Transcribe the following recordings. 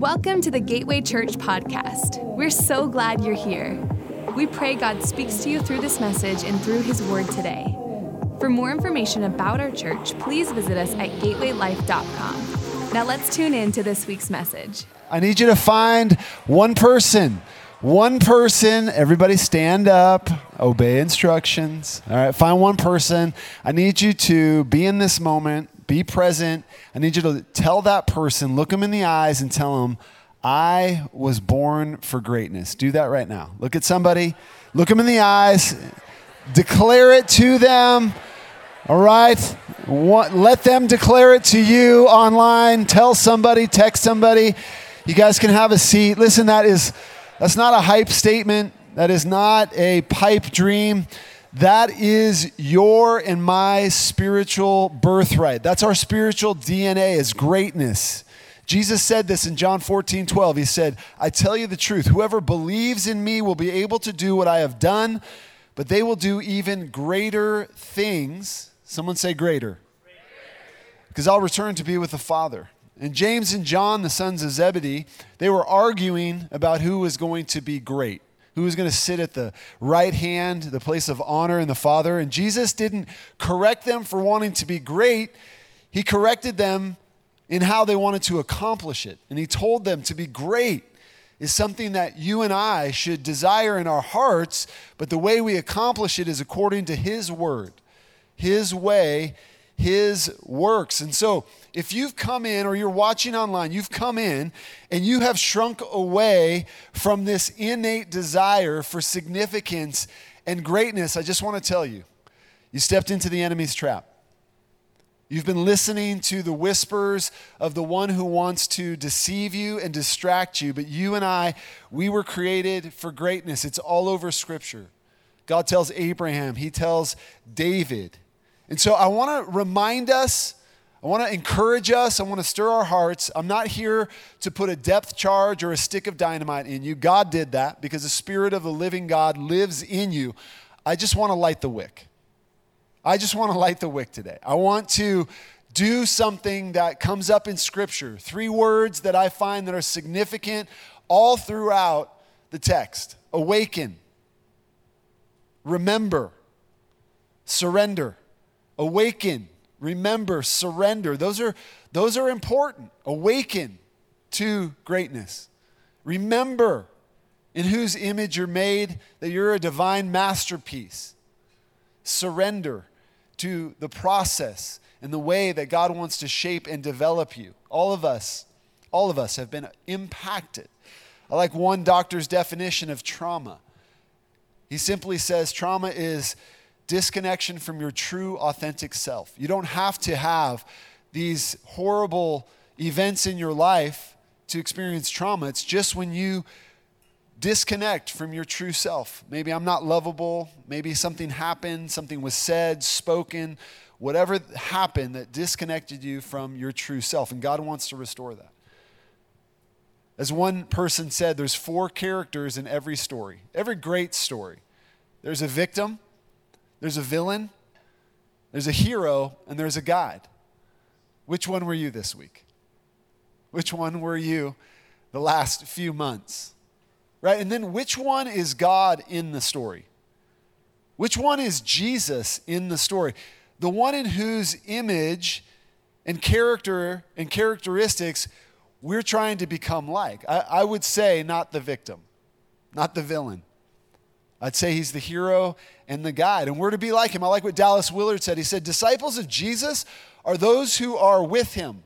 Welcome to the Gateway Church podcast. We're so glad you're here. We pray God speaks to you through this message and through His Word today. For more information about our church, please visit us at gatewaylife.com. Now let's tune in to this week's message. I need you to find one person. One person, everybody stand up, obey instructions. All right, find one person. I need you to be in this moment, be present. I need you to tell that person, look them in the eyes, and tell them, I was born for greatness. Do that right now. Look at somebody, look them in the eyes, declare it to them. All right? Let them declare it to you online. Tell somebody, text somebody. You guys can have a seat. Listen, that is that's not a hype statement. That is not a pipe dream. That is your and my spiritual birthright. That's our spiritual DNA is greatness. Jesus said this in John 14, 12. He said, I tell you the truth, whoever believes in me will be able to do what I have done, but they will do even greater things. Someone say greater. Because I'll return to be with the Father. And James and John, the sons of Zebedee, they were arguing about who was going to be great, who was going to sit at the right hand, the place of honor in the Father. And Jesus didn't correct them for wanting to be great, He corrected them in how they wanted to accomplish it. And He told them to be great is something that you and I should desire in our hearts, but the way we accomplish it is according to His word, His way, His works. And so, if you've come in or you're watching online, you've come in and you have shrunk away from this innate desire for significance and greatness, I just want to tell you, you stepped into the enemy's trap. You've been listening to the whispers of the one who wants to deceive you and distract you, but you and I, we were created for greatness. It's all over Scripture. God tells Abraham, He tells David. And so I want to remind us I want to encourage us. I want to stir our hearts. I'm not here to put a depth charge or a stick of dynamite in you. God did that because the Spirit of the living God lives in you. I just want to light the wick. I just want to light the wick today. I want to do something that comes up in Scripture. Three words that I find that are significant all throughout the text awaken, remember, surrender. Awaken remember, surrender. Those are, those are important. Awaken to greatness. Remember in whose image you're made, that you're a divine masterpiece. Surrender to the process and the way that God wants to shape and develop you. All of us, all of us have been impacted. I like one doctor's definition of trauma. He simply says trauma is disconnection from your true, authentic self. You don't have to have these horrible events in your life to experience trauma. It's just when you disconnect from your true self. Maybe I'm not lovable. Maybe something happened, something was said, spoken, whatever happened that disconnected you from your true self. And God wants to restore that. As one person said, there's four characters in every story, every great story. There's a victim, there's a villain, there's a hero, and there's a God. Which one were you this week? Which one were you the last few months? Right? And then which one is God in the story? Which one is Jesus in the story? The one in whose image and character and characteristics we're trying to become like. I, I would say not the victim, not the villain. I'd say he's the hero and the guide. And we're to be like him. I like what Dallas Willard said. He said, Disciples of Jesus are those who are with him,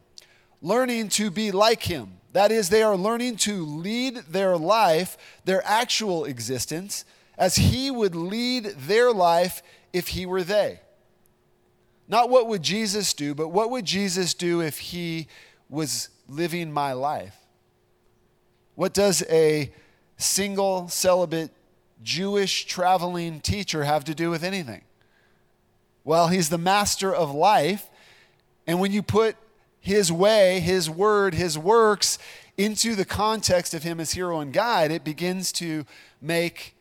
learning to be like him. That is, they are learning to lead their life, their actual existence, as he would lead their life if he were they. Not what would Jesus do, but what would Jesus do if he was living my life? What does a single celibate Jewish traveling teacher have to do with anything? Well, he's the master of life. And when you put his way, his word, his works into the context of him as hero and guide, it begins to make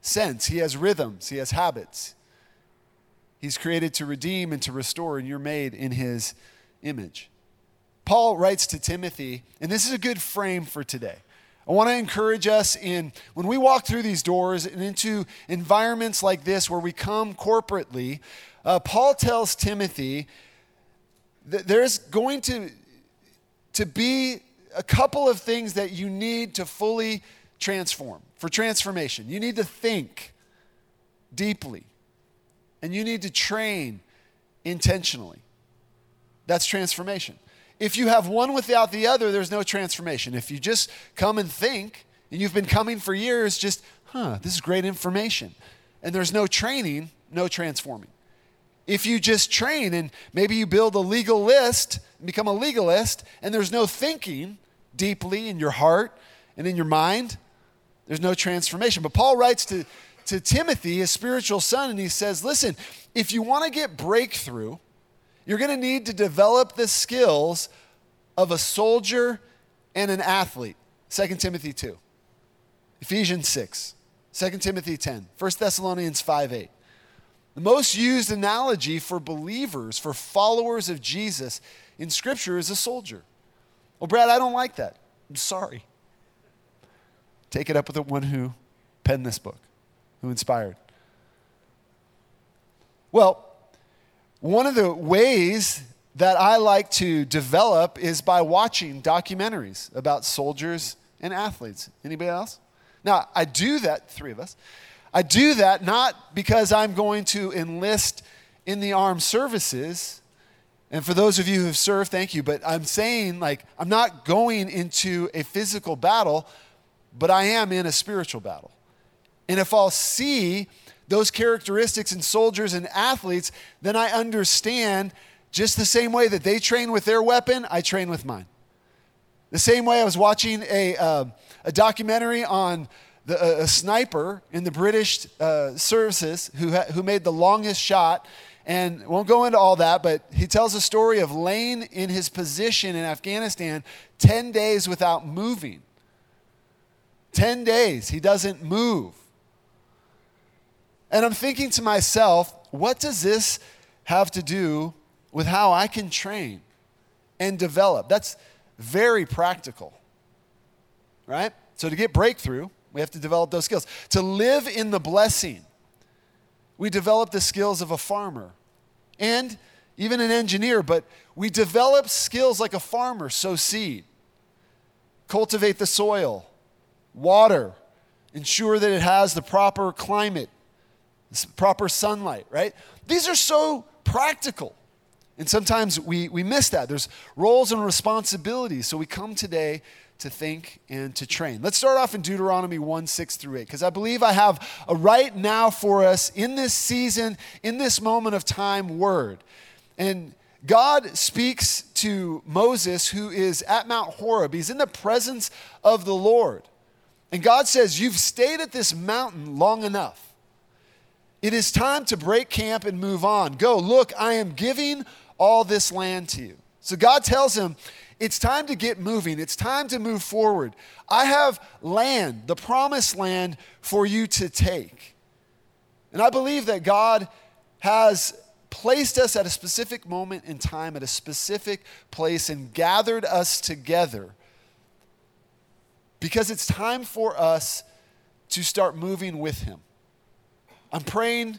sense. He has rhythms, he has habits. He's created to redeem and to restore, and you're made in his image. Paul writes to Timothy, and this is a good frame for today. I want to encourage us in when we walk through these doors and into environments like this where we come corporately. Uh, Paul tells Timothy that there's going to, to be a couple of things that you need to fully transform. For transformation, you need to think deeply and you need to train intentionally. That's transformation. If you have one without the other, there's no transformation. If you just come and think, and you've been coming for years, just, huh, this is great information, and there's no training, no transforming. If you just train and maybe you build a legal list, become a legalist, and there's no thinking deeply in your heart and in your mind, there's no transformation. But Paul writes to, to Timothy, his spiritual son, and he says, listen, if you want to get breakthrough, you're going to need to develop the skills of a soldier and an athlete. 2 Timothy 2, Ephesians 6, 2 Timothy 10, 1 Thessalonians 5 8. The most used analogy for believers, for followers of Jesus in Scripture is a soldier. Well, Brad, I don't like that. I'm sorry. Take it up with the one who penned this book, who inspired. Well, one of the ways that I like to develop is by watching documentaries about soldiers and athletes. Anybody else? Now, I do that, three of us. I do that not because I'm going to enlist in the armed services. And for those of you who've served, thank you. But I'm saying, like, I'm not going into a physical battle, but I am in a spiritual battle. And if I'll see those characteristics in soldiers and athletes, then I understand just the same way that they train with their weapon, I train with mine. The same way I was watching a, uh, a documentary on the, a sniper in the British uh, services who, ha- who made the longest shot. And won't go into all that, but he tells a story of laying in his position in Afghanistan 10 days without moving. 10 days, he doesn't move. And I'm thinking to myself, what does this have to do with how I can train and develop? That's very practical, right? So to get breakthrough, we have to develop those skills. To live in the blessing, we develop the skills of a farmer and even an engineer, but we develop skills like a farmer sow seed, cultivate the soil, water, ensure that it has the proper climate proper sunlight, right? These are so practical. And sometimes we, we miss that. There's roles and responsibilities. So we come today to think and to train. Let's start off in Deuteronomy 1 6 through 8, because I believe I have a right now for us in this season, in this moment of time, word. And God speaks to Moses, who is at Mount Horeb. He's in the presence of the Lord. And God says, You've stayed at this mountain long enough. It is time to break camp and move on. Go, look, I am giving all this land to you. So God tells him, it's time to get moving. It's time to move forward. I have land, the promised land, for you to take. And I believe that God has placed us at a specific moment in time, at a specific place, and gathered us together because it's time for us to start moving with Him. I'm praying,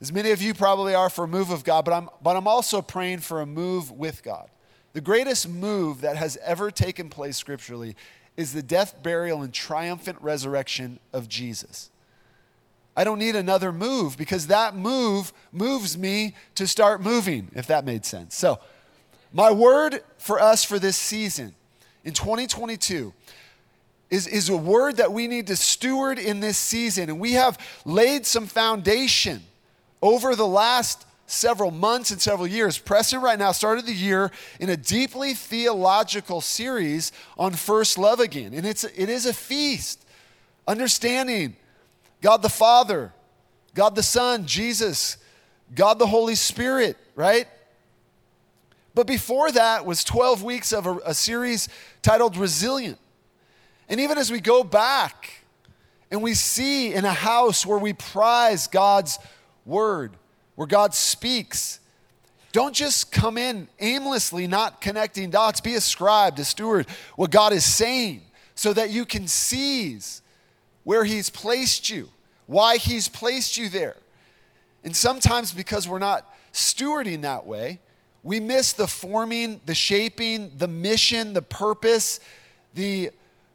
as many of you probably are, for a move of God, but I'm, but I'm also praying for a move with God. The greatest move that has ever taken place scripturally is the death, burial, and triumphant resurrection of Jesus. I don't need another move because that move moves me to start moving, if that made sense. So, my word for us for this season in 2022 is, is a word that we need to steward in this season. And we have laid some foundation over the last several months and several years. Preston, right now, started the year in a deeply theological series on first love again. And it's, it is a feast, understanding God the Father, God the Son, Jesus, God the Holy Spirit, right? But before that was 12 weeks of a, a series titled Resilient. And even as we go back and we see in a house where we prize God's word, where God speaks, Don't just come in aimlessly, not connecting dots. Be a scribe, a steward, what God is saying, so that you can seize where He's placed you, why He's placed you there. And sometimes because we're not stewarding that way, we miss the forming, the shaping, the mission, the purpose, the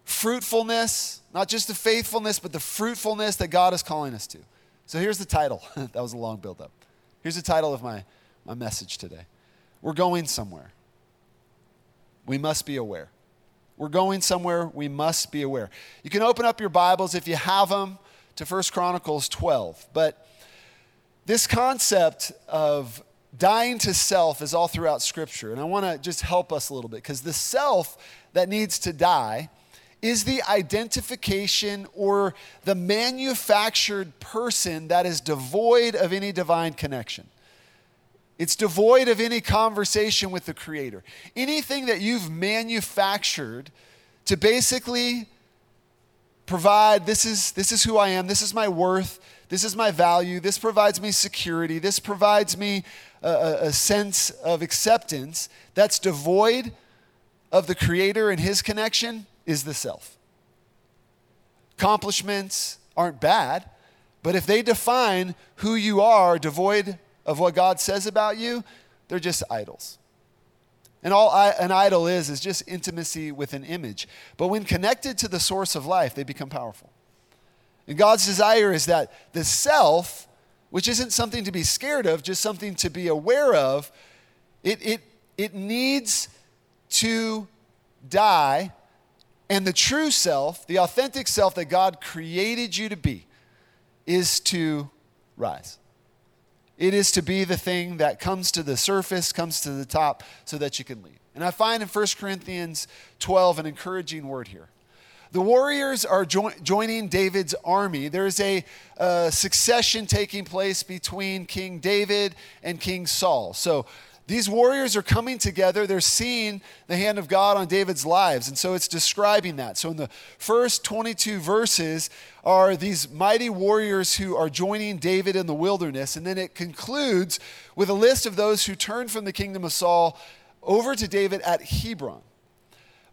fruitfulness, not just the faithfulness, but the fruitfulness that God is calling us to. So here's the title. that was a long build up. Here's the title of my, my message today. We're going somewhere. We must be aware. We're going somewhere. We must be aware. You can open up your Bibles if you have them to First Chronicles 12. But this concept of dying to self is all throughout Scripture. And I want to just help us a little bit because the self that needs to die is the identification or the manufactured person that is devoid of any divine connection. It's devoid of any conversation with the Creator. Anything that you've manufactured to basically provide this is, this is who I am, this is my worth, this is my value, this provides me security, this provides me a, a sense of acceptance that's devoid of the Creator and His connection is the self. Accomplishments aren't bad, but if they define who you are devoid of what God says about you, they're just idols. And all an idol is, is just intimacy with an image. But when connected to the source of life, they become powerful. And God's desire is that the self, which isn't something to be scared of, just something to be aware of, it, it, it needs to die and the true self, the authentic self that God created you to be, is to rise. It is to be the thing that comes to the surface, comes to the top, so that you can lead. And I find in 1 Chronicles 12 an encouraging word here. The warriors are jo- joining David's army. There's a uh, succession taking place between King David and King Saul. So these warriors are coming together. They're seeing the hand of God on David's lives. And so it's describing that. So in the first 22 verses are these mighty warriors who are joining David in the wilderness. And then it concludes with a list of those who turned from the kingdom of Saul over to David at Hebron.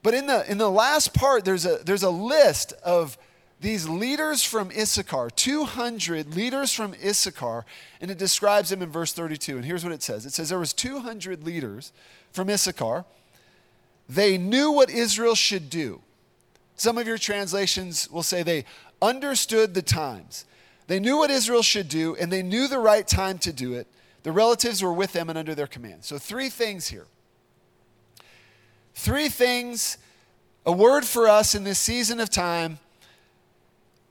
But in the, in the last part, there's a, there's a list of these leaders from Issachar, 200 leaders from Issachar, and it describes them in verse 32. And here's what it says. It says there was 200 leaders from Issachar. They knew what Israel should do. Some of your translations will say they understood the times. They knew what Israel should do and they knew the right time to do it. The relatives were with them and under their command. So three things here. Three things a word for us in this season of time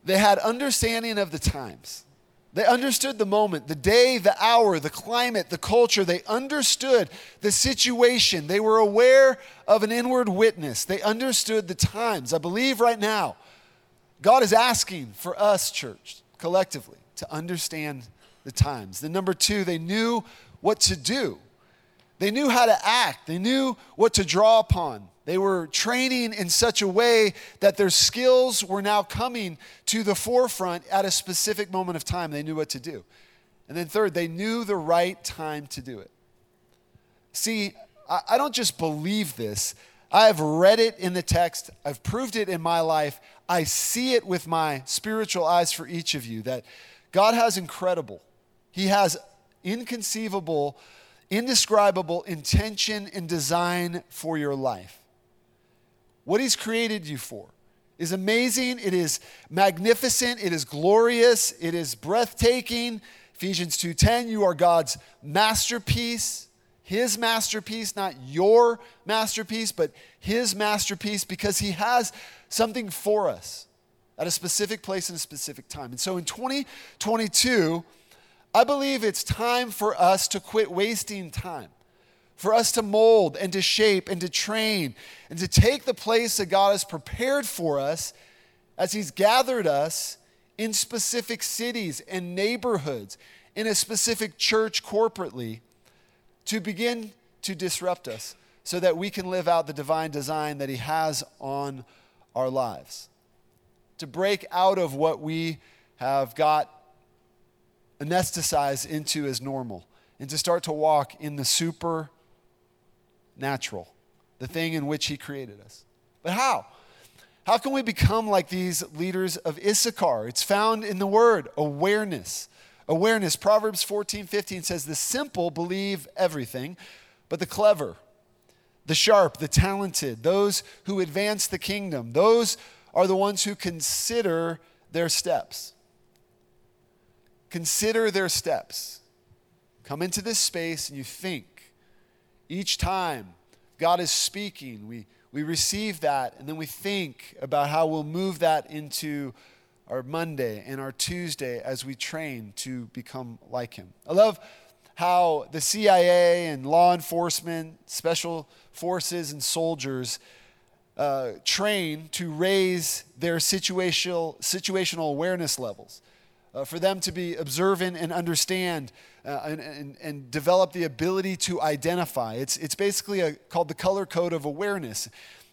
they had understanding of the times. They understood the moment, the day, the hour, the climate, the culture. They understood the situation. They were aware of an inward witness. They understood the times. I believe right now, God is asking for us, church, collectively, to understand the times. Then, number two, they knew what to do. They knew how to act, they knew what to draw upon. They were training in such a way that their skills were now coming to the forefront at a specific moment of time. They knew what to do. And then, third, they knew the right time to do it. See, I don't just believe this, I have read it in the text, I've proved it in my life. I see it with my spiritual eyes for each of you that God has incredible, He has inconceivable, indescribable intention and design for your life what He's created you for is amazing. It is magnificent. It is glorious. It is breathtaking. Ephesians 2:10, you are God's masterpiece, his masterpiece, not your masterpiece, but his masterpiece because he has something for us at a specific place and a specific time. And so in 2022, I believe it's time for us to quit wasting time for us to mold and to shape and to train and to take the place that God has prepared for us as He's gathered us in specific cities and neighborhoods, in a specific church corporately, to begin to disrupt us so that we can live out the divine design that He has on our lives. To break out of what we have got anesthetized into as normal and to start to walk in the supernatural, the thing in which He created us. But how? How can we become like these leaders of Issachar? It's found in the word awareness. Awareness. Proverbs 14, 15 says, The simple believe everything, but the clever, the sharp, the talented, those who advance the kingdom, those are the ones who consider their steps. Consider their steps. Come into this space and you think. Each time God is speaking, we, we receive that and then we think about how we'll move that into our Monday and our Tuesday as we train to become like Him. I love how the CIA and law enforcement, special forces, and soldiers uh, train to raise their situational, situational awareness levels. Uh, for them to be observant and understand uh, and, and, and, develop the ability to identify. It's, it's basically a, called the color code of awareness.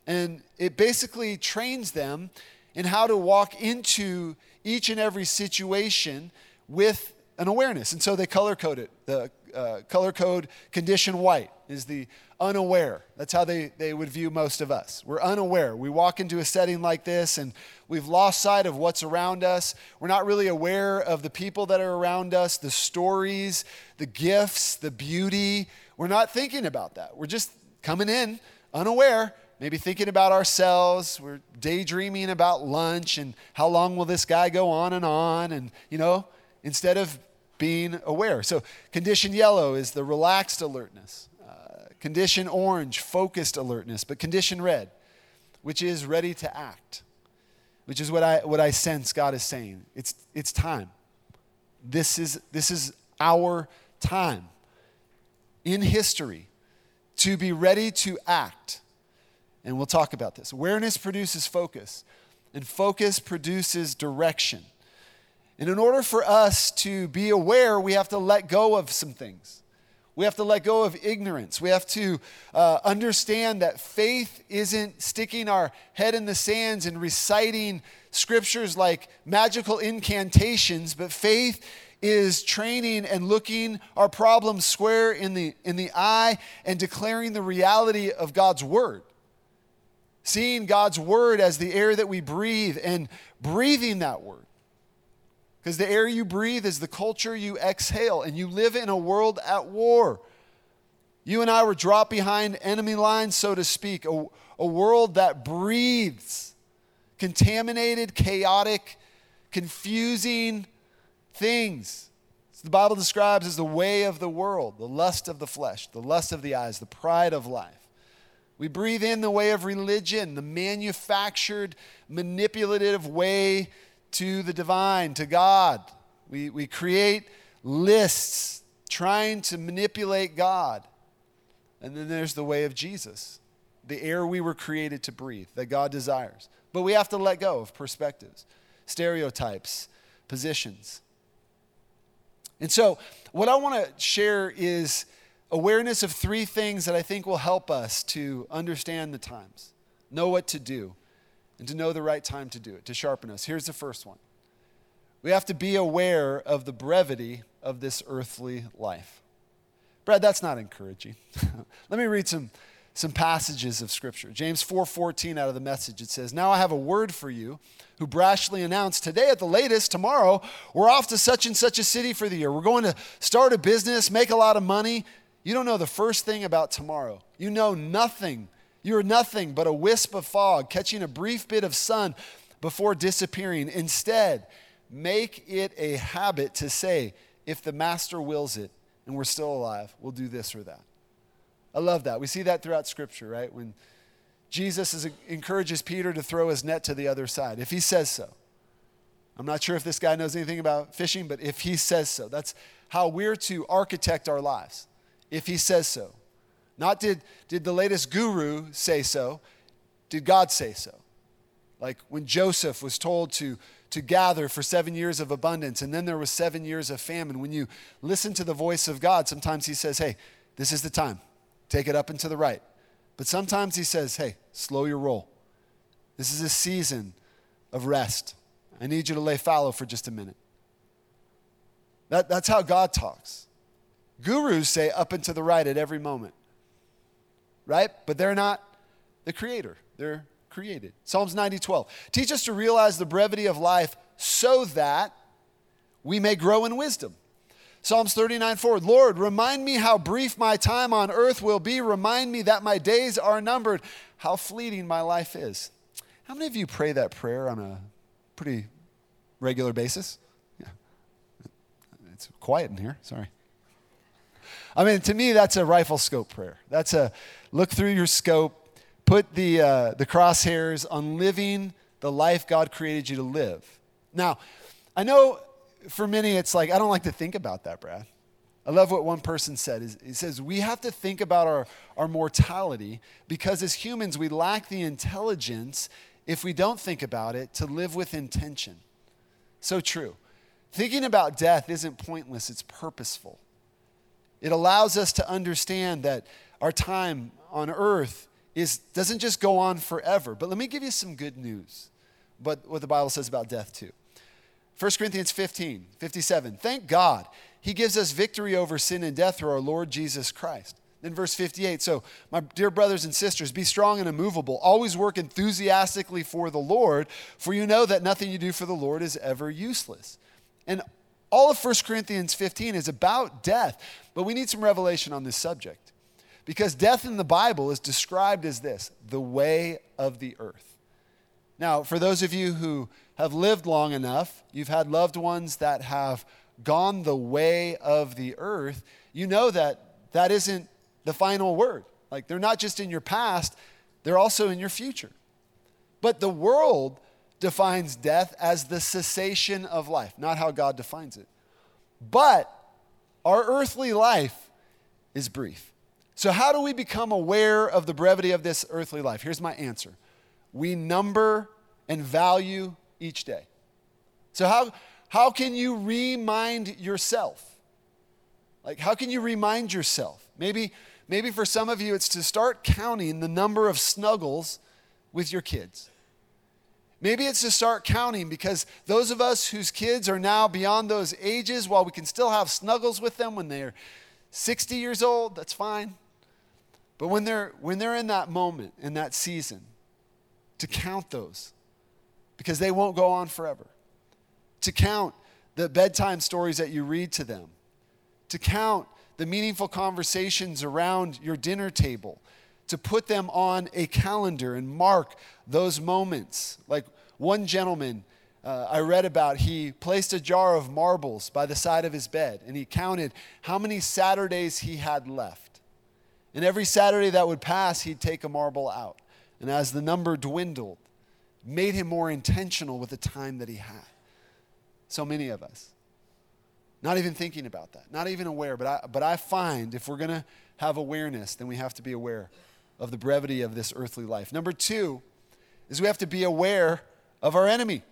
And it basically trains them in how to walk into each and every situation with an awareness. And so they color code it. The uh, color code condition white is the unaware. That's how they, they would view most of us. We're unaware. We walk into a setting like this and we've lost sight of what's around us. We're not really aware of the people that are around us, the stories, the gifts, the beauty. We're not thinking about that. We're just coming in unaware, maybe thinking about ourselves. We're daydreaming about lunch and how long will this guy go on and on. And, you know, instead of being aware. So, condition yellow is the relaxed alertness. Condition orange, focused alertness, but condition red, which is ready to act, which is what I, what I sense God is saying. It's, it's time. This is, this is our time in history to be ready to act. And we'll talk about this. Awareness produces focus, and focus produces direction. And in order for us to be aware, we have to let go of some things. We have to let go of ignorance. We have to uh, understand that faith isn't sticking our head in the sands and reciting scriptures like magical incantations, but faith is training and looking our problems square in the, in the eye and declaring the reality of God's word. Seeing God's word as the air that we breathe and breathing that word. Because the air you breathe is the culture you exhale, and you live in a world at war. You and I were dropped behind enemy lines, so to speak, a, a world that breathes contaminated, chaotic, confusing things. the Bible describes as the way of the world, the lust of the flesh, the lust of the eyes, the pride of life. We breathe in the way of religion, the manufactured, manipulative way to the divine, to God. We, we create lists trying to manipulate God. And then there's the way of Jesus, the air we were created to breathe, that God desires. But we have to let go of perspectives, stereotypes, positions. And so, what I want to share is awareness of three things that I think will help us to understand the times, know what to do, and to know the right time to do it, to sharpen us. Here's the first one we have to be aware of the brevity of this earthly life. Brad, that's not encouraging. Let me read some, some passages of Scripture. James 4.14 out of the message, it says, Now I have a word for you who brashly announced, Today at the latest, tomorrow, we're off to such and such a city for the year. We're going to start a business, make a lot of money. You don't know the first thing about tomorrow. You know nothing you are nothing but a wisp of fog, catching a brief bit of sun before disappearing. Instead, make it a habit to say, if the master wills it and we're still alive, we'll do this or that. I love that. We see that throughout Scripture, right? When Jesus is, encourages Peter to throw his net to the other side, if he says so. I'm not sure if this guy knows anything about fishing, but if he says so, that's how we're to architect our lives. If he says so. Not did, did the latest guru say so, did God say so? Like when Joseph was told to, to gather for seven years of abundance, and then there was seven years of famine. When you listen to the voice of God, sometimes He says, Hey, this is the time. Take it up and to the right. But sometimes He says, Hey, slow your roll. This is a season of rest. I need you to lay fallow for just a minute. That, that's how God talks. Gurus say up and to the right at every moment. Right? But they're not the creator. They're created. Psalms 90, 12. Teach us to realize the brevity of life so that we may grow in wisdom. Psalms 39, 4. Lord, remind me how brief my time on earth will be. Remind me that my days are numbered, how fleeting my life is. How many of you pray that prayer on a pretty regular basis? Yeah. It's quiet in here. Sorry. I mean, to me, that's a rifle scope prayer. That's a look through your scope, put the, uh, the crosshairs on living the life God created you to live. Now, I know for many it's like, I don't like to think about that, Brad. I love what one person said. He says, We have to think about our, our mortality because as humans, we lack the intelligence, if we don't think about it, to live with intention. So true. Thinking about death isn't pointless, it's purposeful. It allows us to understand that our time on earth is, doesn't just go on forever. But let me give you some good news, but what the Bible says about death, too. 1 Corinthians 15, 57. Thank God he gives us victory over sin and death through our Lord Jesus Christ. Then verse 58. So, my dear brothers and sisters, be strong and immovable. Always work enthusiastically for the Lord, for you know that nothing you do for the Lord is ever useless. And all of 1 Corinthians 15 is about death, but we need some revelation on this subject. Because death in the Bible is described as this the way of the earth. Now, for those of you who have lived long enough, you've had loved ones that have gone the way of the earth, you know that that isn't the final word. Like they're not just in your past, they're also in your future. But the world defines death as the cessation of life, not how God defines it. But our earthly life is brief. So, how do we become aware of the brevity of this earthly life? Here's my answer we number and value each day. So, how, how can you remind yourself? Like, how can you remind yourself? Maybe, maybe for some of you, it's to start counting the number of snuggles with your kids. Maybe it's to start counting because those of us whose kids are now beyond those ages, while we can still have snuggles with them when they're 60 years old, that's fine. But when they're, when they're in that moment, in that season, to count those because they won't go on forever. To count the bedtime stories that you read to them. To count the meaningful conversations around your dinner table to put them on a calendar and mark those moments. Like one gentleman uh, I read about, he placed a jar of marbles by the side of his bed and he counted how many Saturdays he had left. And every Saturday that would pass, he'd take a marble out. And as the number dwindled, made him more intentional with the time that he had. So many of us. Not even thinking about that, not even aware. But I, but I find if we're going to have awareness, then we have to be aware of the brevity of this earthly life. Number two is we have to be aware of our enemy.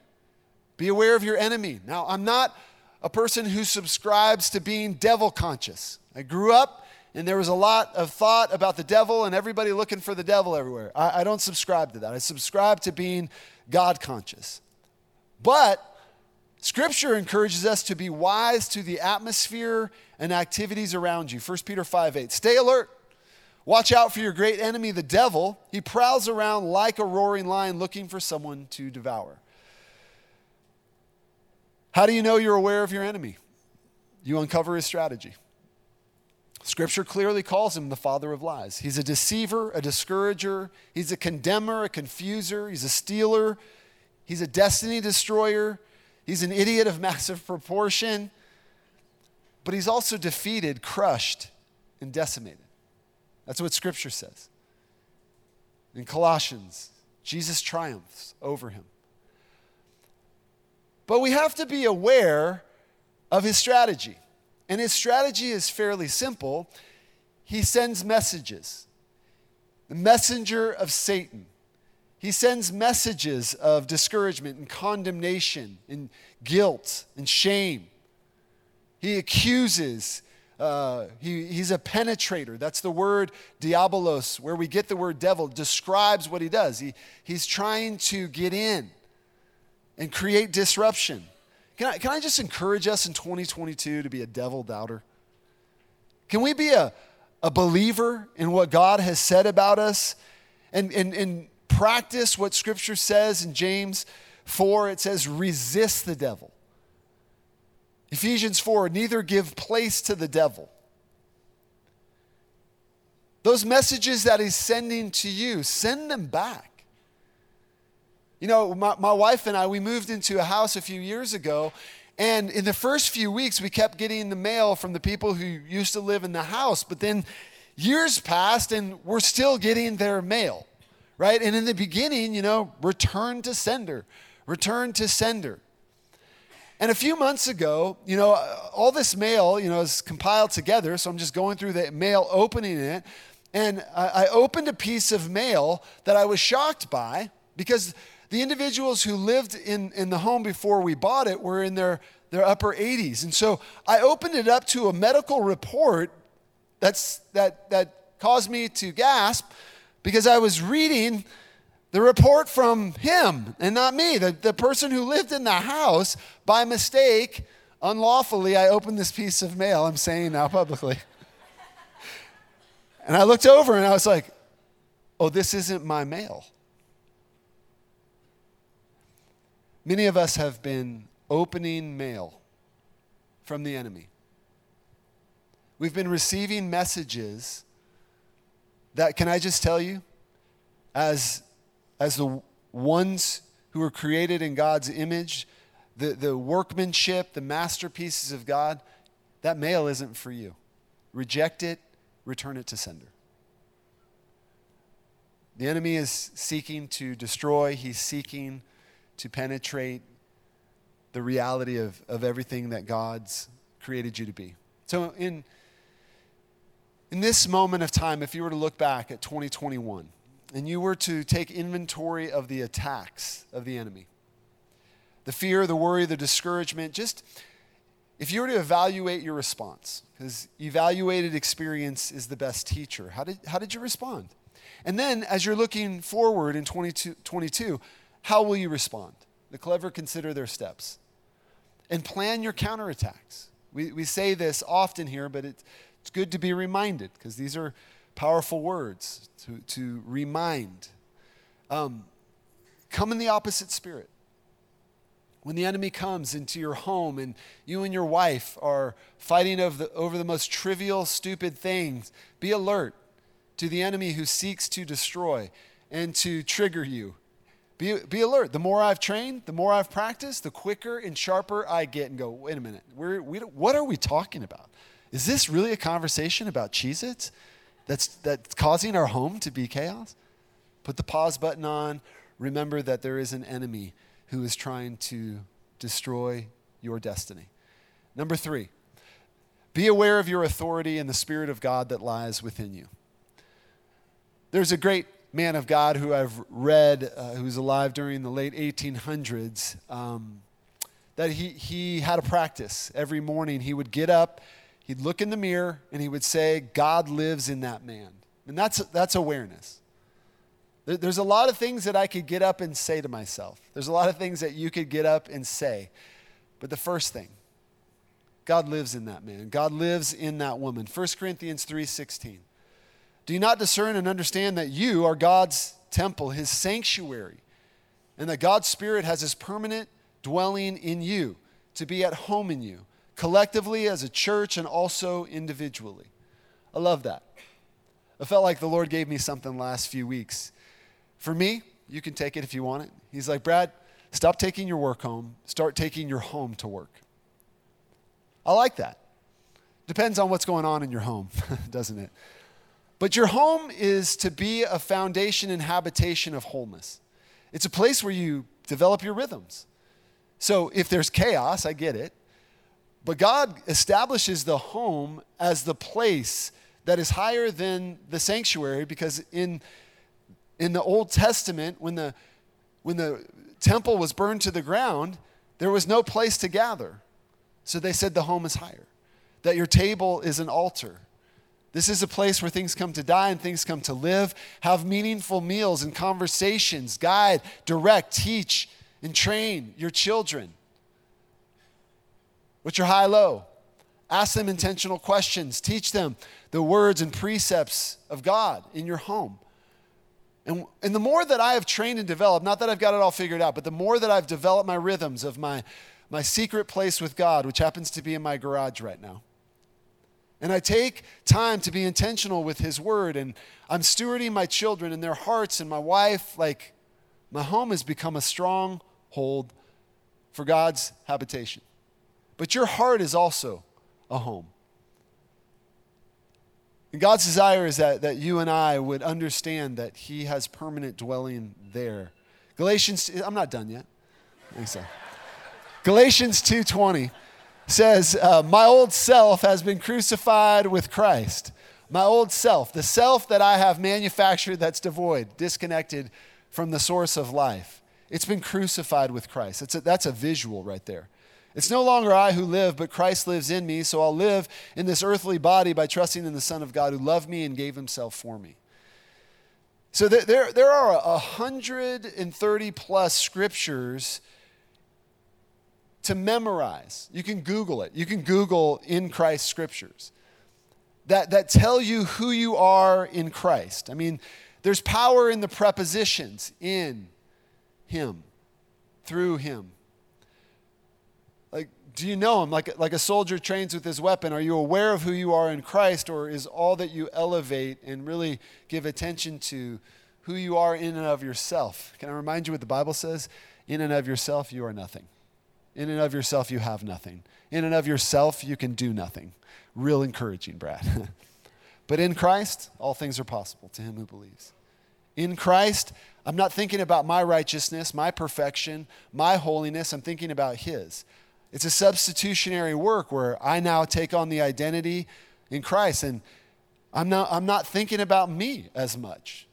Be aware of your enemy. Now, I'm not a person who subscribes to being devil conscious. I grew up and there was a lot of thought about the devil and everybody looking for the devil everywhere. I, I don't subscribe to that. I subscribe to being God conscious. But Scripture encourages us to be wise to the atmosphere and activities around you. 1 Peter 5 8. Stay alert. Watch out for your great enemy, the devil. He prowls around like a roaring lion looking for someone to devour. How do you know you're aware of your enemy? You uncover his strategy. Scripture clearly calls him the father of lies. He's a deceiver, a discourager, he's a condemner, a confuser, he's a stealer, he's a destiny destroyer, he's an idiot of massive proportion, but he's also defeated, crushed, and decimated. That's what Scripture says. In Colossians, Jesus triumphs over him. But we have to be aware of his strategy. And his strategy is fairly simple. He sends messages. The messenger of Satan. He sends messages of discouragement and condemnation and guilt and shame. He accuses uh, he, he's a penetrator. That's the word diabolos, where we get the word devil, describes what he does. He, he's trying to get in and create disruption. Can I, can I just encourage us in 2022 to be a devil doubter? Can we be a, a believer in what God has said about us and, and, and practice what Scripture says in James 4? It says, resist the devil. Ephesians 4, neither give place to the devil. Those messages that he's sending to you, send them back. You know, my, my wife and I, we moved into a house a few years ago, and in the first few weeks, we kept getting the mail from the people who used to live in the house, but then years passed and we're still getting their mail, right? And in the beginning, you know, return to sender, return to sender. And a few months ago, you know, all this mail, you know, is compiled together. So I'm just going through the mail, opening it. And I, I opened a piece of mail that I was shocked by because the individuals who lived in, in the home before we bought it were in their, their upper 80s. And so I opened it up to a medical report that's, that, that caused me to gasp because I was reading the report from him and not me, the, the person who lived in the house by mistake, unlawfully. I opened this piece of mail, I'm saying now publicly. and I looked over and I was like, oh, this isn't my mail. Many of us have been opening mail from the enemy. We've been receiving messages that, can I just tell you, as, as the ones who were created in God's image, the, the workmanship, the masterpieces of God, that mail isn't for you. Reject it, return it to sender. The enemy is seeking to destroy, he's seeking to penetrate the reality of, of everything that God's created you to be. So, in, in this moment of time, if you were to look back at 2021 and you were to take inventory of the attacks of the enemy, the fear, the worry, the discouragement, just if you were to evaluate your response, because evaluated experience is the best teacher, how did, how did you respond? And then as you're looking forward in 2022, how will you respond? The clever consider their steps and plan your counterattacks. We, we say this often here, but it, it's good to be reminded because these are powerful words to, to remind. Um, come in the opposite spirit. When the enemy comes into your home and you and your wife are fighting over the, over the most trivial, stupid things, be alert to the enemy who seeks to destroy and to trigger you be, be alert. The more I've trained, the more I've practiced, the quicker and sharper I get and go, wait a minute, we're, we what are we talking about? Is this really a conversation about Cheez Its that's, that's causing our home to be chaos? Put the pause button on. Remember that there is an enemy who is trying to destroy your destiny. Number three, be aware of your authority and the Spirit of God that lies within you. There's a great man of God who I've read, uh, who was alive during the late 1800s, um, that he, he had a practice. Every morning he would get up, he'd look in the mirror, and he would say, God lives in that man. And that's, that's awareness. there's a lot of things that I could get up and say to myself. There's a lot of things that you could get up and say. But the first thing, God lives in that man. God lives in that woman. 1 Corinthians 3:16. Do you not discern and understand that you are God's temple, his sanctuary, and that God's Spirit has his permanent dwelling in you, to be at home in you, collectively as a church and also individually? I love that. I felt like the Lord gave me something last few weeks. For me, you can take it if you want it. He's like, Brad, stop taking your work home, start taking your home to work. I like that. Depends on what's going on in your home, doesn't it? But your home is to be a foundation and habitation of wholeness. It's a place where you develop your rhythms. So if there's chaos, I get it. But God establishes the home as the place that is higher than the sanctuary because in, in the Old Testament, when the, when the temple was burned to the ground, there was no place to gather. So they said the home is higher, that your table is an altar this is a place where things come to die and things come to live. Have meaningful meals and conversations. Guide, direct, teach, and train your children. What's your high low? Ask them intentional questions. Teach them the words and precepts of God in your home. And, and the more that I have trained and developed, not that I've got it all figured out, but the more that I've developed my rhythms of my, my secret place with God, which happens to be in my garage right now. And I take time to be intentional with His Word, and I'm stewarding my children and their hearts and my wife. Like, my home has become a stronghold for God's habitation. But your heart is also a home. And God's desire is that, that you and I would understand that He has permanent dwelling there. Galatians, I'm not done yet. Galatians 2.20 says, uh, My old self has been crucified with Christ. My old self, the self that I have manufactured that's devoid, disconnected from the source of life, it's been crucified with Christ. It's a, that's a visual right there. It's no longer I who live, but Christ lives in me. So I'll live in this earthly body by trusting in the Son of God who loved me and gave himself for me. So there, there are 130 plus scriptures to memorize. You can Google it. You can Google in Christ scriptures that, that tell you who you are in Christ. I mean, there's power in the prepositions in Him, through Him. Like, do you know Him? Like, like a soldier trains with his weapon. Are you aware of who you are in Christ, or is all that you elevate and really give attention to who you are in and of yourself? Can I remind you what the Bible says? In and of yourself, you are nothing. In and of yourself, you have nothing. In and of yourself, you can do nothing. Real encouraging, Brad. but in Christ, all things are possible to him who believes. In Christ, I'm not thinking about my righteousness, my perfection, my holiness. I'm thinking about his. It's a substitutionary work where I now take on the identity in Christ. And I'm not, I'm not thinking about me as much.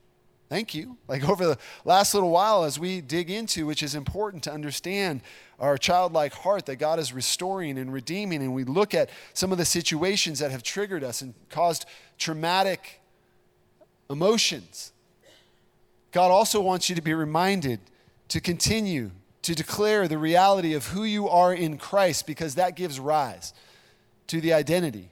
Thank you. Like over the last little while, as we dig into, which is important to understand our childlike heart that God is restoring and redeeming, and we look at some of the situations that have triggered us and caused traumatic emotions. God also wants you to be reminded to continue to declare the reality of who you are in Christ because that gives rise to the identity,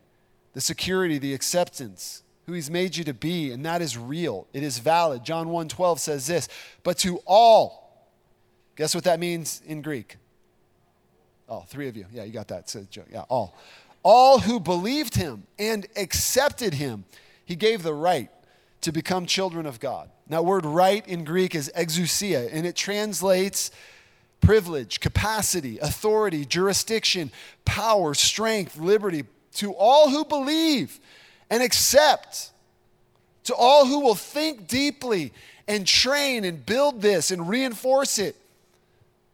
the security, the acceptance, who he's made you to be, and that is real. It is valid. John 1:12 says this, but to all, guess what that means in Greek? Oh, three of you. Yeah, you got that. So, yeah, all. All who believed him and accepted him, he gave the right to become children of God. Now, word right in Greek is exousia, and it translates privilege, capacity, authority, jurisdiction, power, strength, liberty to all who believe and accept. To all who will think deeply and train and build this and reinforce it,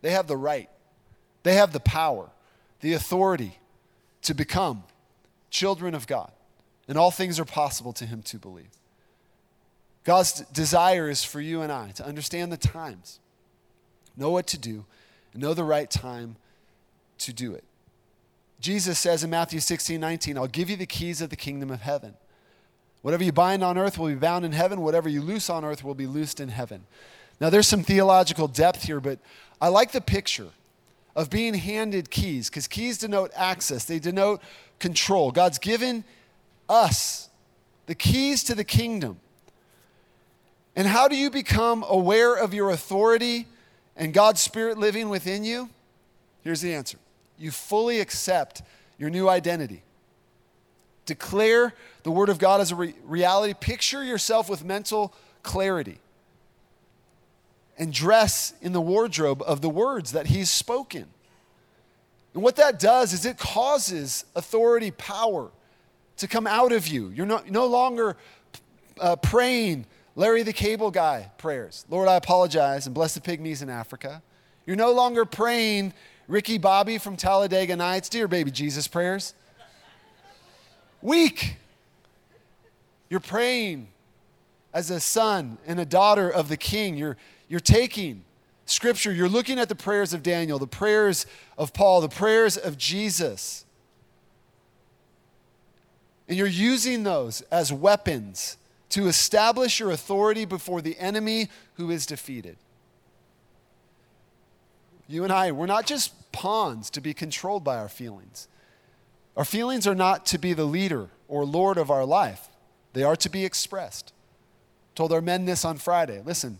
they have the right, they have the power, the authority to become children of God. And all things are possible to him to believe. God's desire is for you and I to understand the times, know what to do, and know the right time to do it. Jesus says in Matthew 16, 19, I'll give you the keys of the kingdom of heaven. Whatever you bind on earth will be bound in heaven. Whatever you loose on earth will be loosed in heaven. Now, there's some theological depth here, but I like the picture of being handed keys because keys denote access, they denote control. God's given us the keys to the kingdom. And how do you become aware of your authority and God's Spirit living within you? Here's the answer you fully accept your new identity. Declare the Word of God as a re- reality. Picture yourself with mental clarity. And dress in the wardrobe of the words that He's spoken. And what that does is it causes authority, power to come out of you. You're no, no longer uh, praying Larry the Cable Guy prayers. Lord, I apologize and bless the pygmies in Africa. You're no longer praying Ricky Bobby from Talladega Nights, Dear Baby Jesus prayers. Weak. You're praying as a son and a daughter of the king. You're, you're taking scripture, you're looking at the prayers of Daniel, the prayers of Paul, the prayers of Jesus. And you're using those as weapons to establish your authority before the enemy who is defeated. You and I, we're not just pawns to be controlled by our feelings. Our feelings are not to be the leader or Lord of our life, they are to be expressed. Told our men this on Friday. Listen,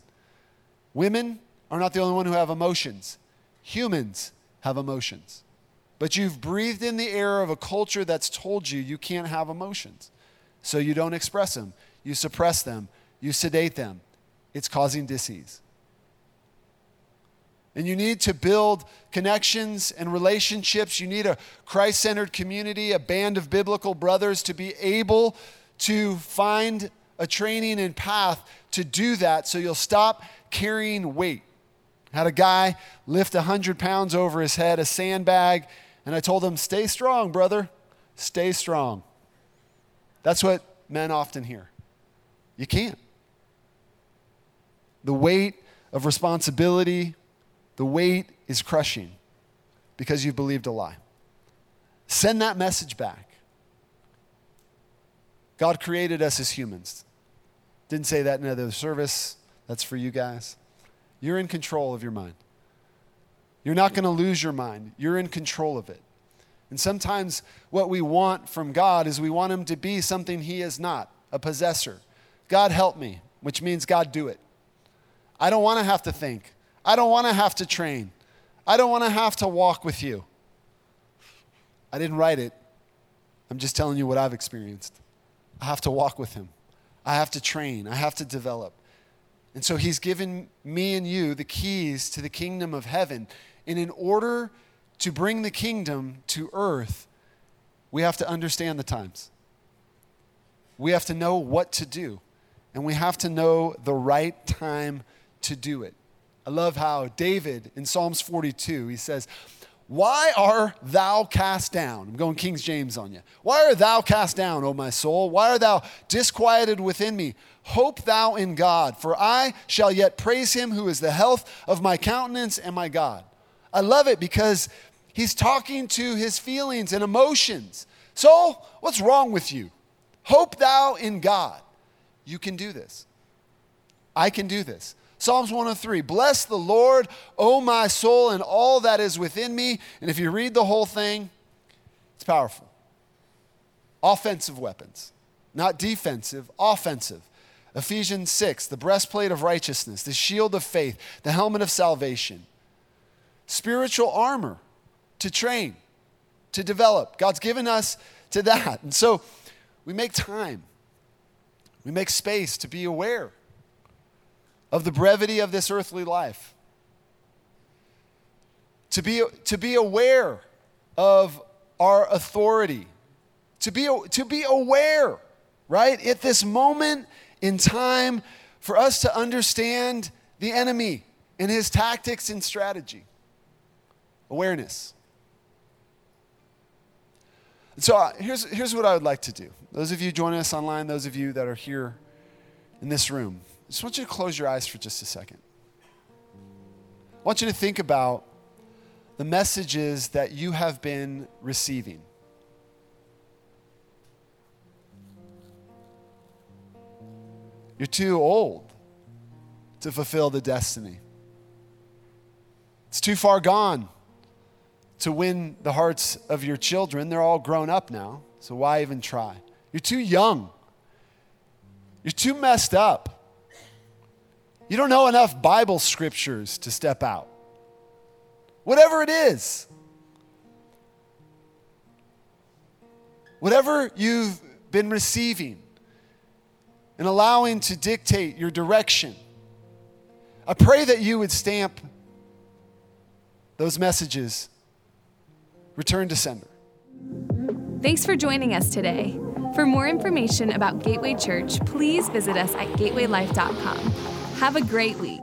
women are not the only one who have emotions. Humans have emotions. But you've breathed in the air of a culture that's told you you can't have emotions. So you don't express them. You suppress them. You sedate them. It's causing disease. And you need to build connections and relationships. You need a Christ centered community, a band of biblical brothers to be able to find a training and path to do that so you'll stop carrying weight. Had a guy lift 100 pounds over his head, a sandbag, and I told him, Stay strong, brother. Stay strong. That's what men often hear. You can't. The weight of responsibility, the weight is crushing because you've believed a lie. Send that message back. God created us as humans. Didn't say that in another service. That's for you guys. You're in control of your mind. You're not going to lose your mind. You're in control of it. And sometimes what we want from God is we want Him to be something He is not a possessor. God help me, which means God do it. I don't want to have to think. I don't want to have to train. I don't want to have to walk with you. I didn't write it. I'm just telling you what I've experienced. I have to walk with Him, I have to train, I have to develop. And so He's given me and you the keys to the kingdom of heaven. And in order to bring the kingdom to earth, we have to understand the times. We have to know what to do, and we have to know the right time to do it. I love how David in Psalms 42, he says, Why are thou cast down? I'm going King James on you. Why are thou cast down, O my soul? Why are thou disquieted within me? Hope thou in God, for I shall yet praise him who is the health of my countenance and my God. I love it because he's talking to his feelings and emotions. So, what's wrong with you? Hope thou in God. You can do this. I can do this. Psalms 103 Bless the Lord, O my soul, and all that is within me. And if you read the whole thing, it's powerful. Offensive weapons, not defensive, offensive. Ephesians 6, the breastplate of righteousness, the shield of faith, the helmet of salvation, spiritual armor to train, to develop. God's given us to that. And so we make time, we make space to be aware of the brevity of this earthly life, to be, to be aware of our authority, to be, to be aware, right, at this moment in time for us to understand the enemy and his tactics and strategy. Awareness. So uh, here's, here's what I would like to do. Those of you joining us online, those of you that are here in this room, I just want you to close your eyes for just a second. I want you to think about the messages that you have been receiving. You're too old to fulfill the destiny. It's too far gone to win the hearts of your children. They're all grown up now, so why even try? You're too young. You're too messed up. You don't know enough Bible scriptures to step out. Whatever it is. Whatever you've been receiving and allowing to dictate your direction. I pray that you would stamp those messages return to sender. Thanks for joining us today. For more information about Gateway Church, please visit us at gatewaylife.com. Have a great week.